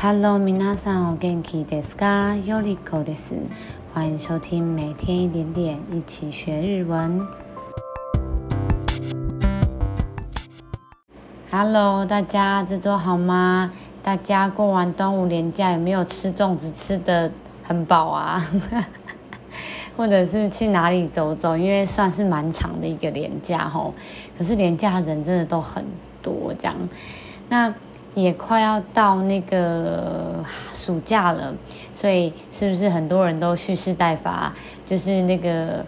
Hello，皆さんお元気ですか？よりこです。欢迎收听每天一点点一起学日文。Hello，大家这周好吗？大家过完端午连假有没有吃粽子吃得很饱啊？或者是去哪里走走？因为算是蛮长的一个连假吼，可是连假人真的都很多这样。那 也快要到那个暑假了，所以是不是很多人都蓄势待发？就是那个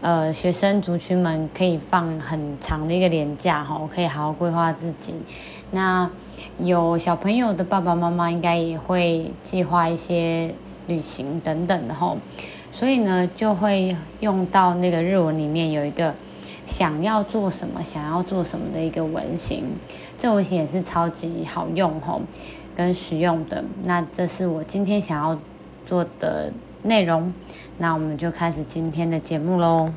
呃，学生族群们可以放很长的一个连假哈，可以好好规划自己。那有小朋友的爸爸妈妈应该也会计划一些旅行等等的哈，所以呢，就会用到那个日文里面有一个。想要做什么，想要做什么的一个文型，这文型也是超级好用吼，跟实用的。那这是我今天想要做的内容，那我们就开始今天的节目喽。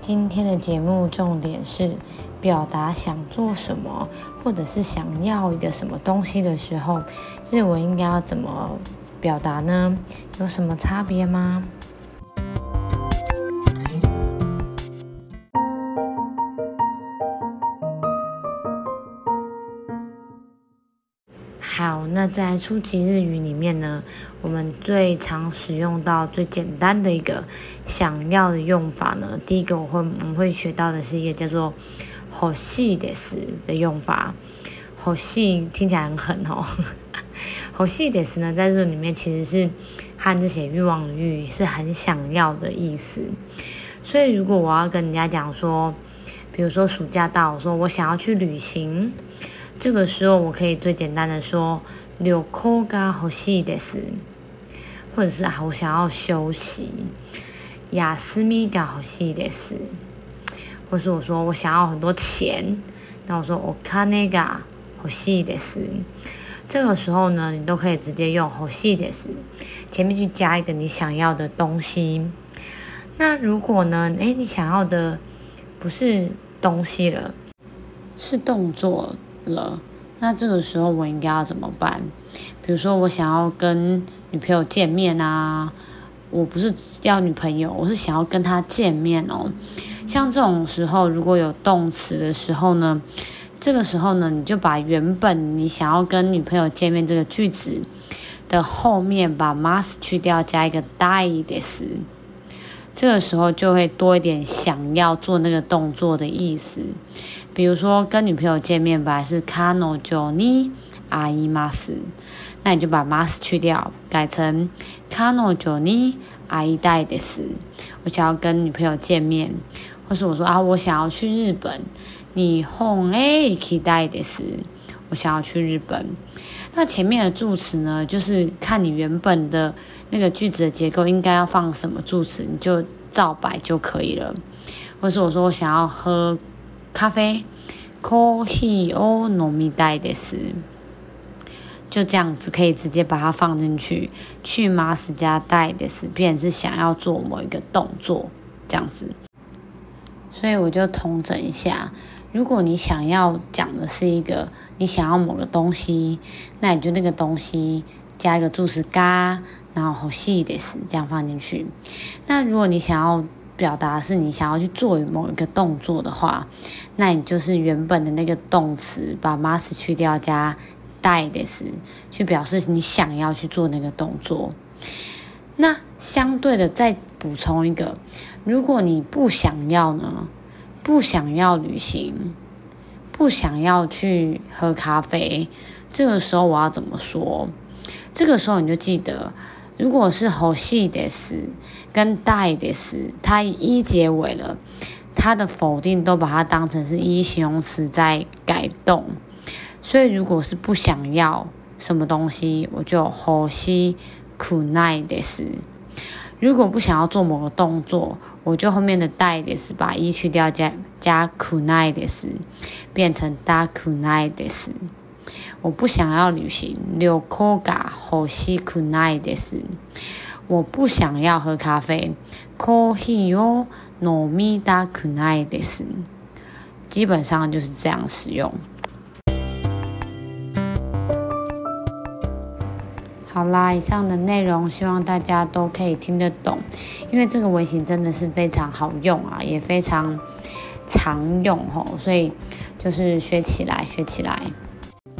今天的节目重点是表达想做什么，或者是想要一个什么东西的时候，日文应该要怎么表达呢？有什么差别吗？那在初级日语里面呢，我们最常使用到最简单的一个想要的用法呢，第一个我会我们会学到的是一个叫做“欲しいです”的用法。欲しい听起来很狠哦，欲しいです呢，在日语里面其实是汉字写欲望的欲，是很想要的意思。所以如果我要跟人家讲说，比如说暑假到，我说我想要去旅行。这个时候，我可以最简单的说“ 旅行が欲しいです”，或者是啊，我想要休息，“休みが欲しいです”，或是我说我想要很多钱，那我说“お金が欲しいです”。这个时候呢，你都可以直接用“欲しいです”前面去加一个你想要的东西。那如果呢，诶，你想要的不是东西了，是动作。了， 那这个时候我应该要怎么办？比如说我想要跟女朋友见面啊，我不是要女朋友，我是想要跟她见面哦。像这种时候，如果有动词的时候呢，这个时候呢，你就把原本你想要跟女朋友见面这个句子的后面把 must 去掉，加一个大いです。 这个时候就会多一点想要做那个动作的意思。比如说跟女朋友见面本来是彼女に会います，那你就把 must 去掉，改成彼女に会いたいです。我想要跟女朋友见面，或是我说啊，我想要去日本，日本へ行きたいです。我想要去日本。那前面的助词呢，就是看你原本的 那个句子的结构应该要放什么助词，你就照摆就可以了。或是我说我想要喝。咖啡，コーヒーを饮みたいです。就这样子可以直接把它放进去，去マス加たいです，变成是想要做某一个动作，这样子。所以我就统整一下，如果你想要讲的是一个你想要某个东西，那你就那个东西 加一个助词が，然后欲しいです，这样放进去。那如果你想要表达是你想要去做某一个动作的话，那你就是原本的那个动词，把 must 去掉，加たいです，去表示你想要去做那个动作。那相对的，再补充一个，如果你不想要呢？不想要旅行，不想要去喝咖啡，这个时候我要怎么说？ 这个时候你就记得。如果是欲しいです跟たいです，它一结尾了，它的否定都把它当成是一形容词在改动。所以如果是不想要什么东西，我就欲しくないです。如果不想要做某个动作，我就后面的たいです把一去掉，加加くないです，变成たくないです。 我不想要旅行，六コガ欲しいかないです。我不想要喝咖啡，コーヒーを飲みたくないです。基本上就是这样使用。好啦，以上的内容希望大家都可以听得懂，因为这个微型真的是非常好用啊，也非常常用吼，所以就是学起来，学起来。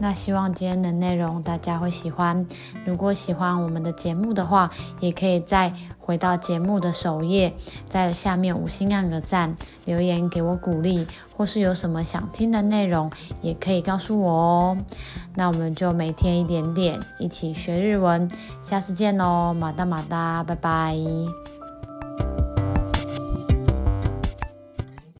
那希望今天的内容大家会喜欢。如果喜欢我们的节目的话，也可以再回到节目的首页，在下面五星按个赞，留言给我鼓励，或是有什么想听的内容，也可以告诉我哦。那我们就每天一点点，一起学日文。下次见喽，马达马达，拜拜。